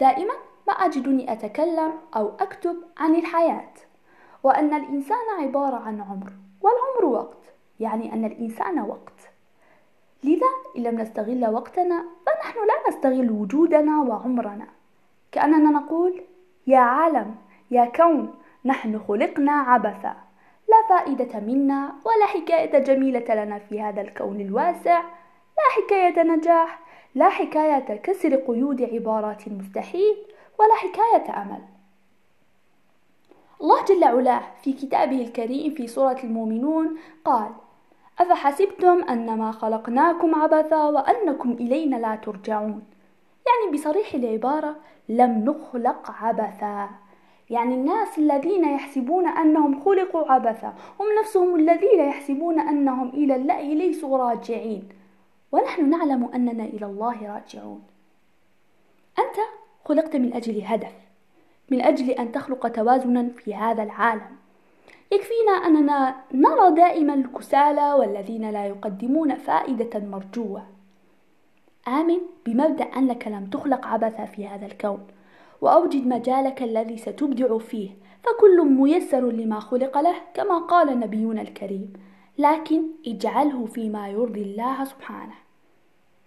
دائما ما أجدني أتكلم أو أكتب عن الحياة وأن الإنسان عبارة عن عمر والعمر وقت يعني أن الإنسان وقت. لذا إن لم نستغل وقتنا فنحن لا نستغل وجودنا وعمرنا. كأننا نقول يا عالم يا كون نحن خلقنا عبثا لا فائدة منا ولا حكاية جميلة لنا في هذا الكون الواسع لا حكاية نجاح لا حكاية كسر قيود عبارات مستحيل ولا حكاية أمل. الله جل علاه في كتابه الكريم في سورة المؤمنون قال أفحسبتم أنما خلقناكم عبثا وأنكم إلينا لا ترجعون؟ يعني بصريح العبارة لم نخلق عبثا. يعني الناس الذين يحسبون أنهم خلقوا عبثا هم نفسهم الذين يحسبون أنهم إلى الله ليسوا راجعين. ونحن نعلم أننا إلى الله راجعون. أنت خلقت من أجل هدف من أجل أن تخلق توازنا في هذا العالم. يكفينا أننا نرى دائما الكسالى والذين لا يقدمون فائدة مرجوة. آمن بمبدأ أنك لم تخلق عبثا في هذا الكون وأوجد مجالك الذي ستبدع فيه فكل ميسر لما خلق له كما قال نبينا الكريم. لكن اجعله فيما يرضي الله سبحانه.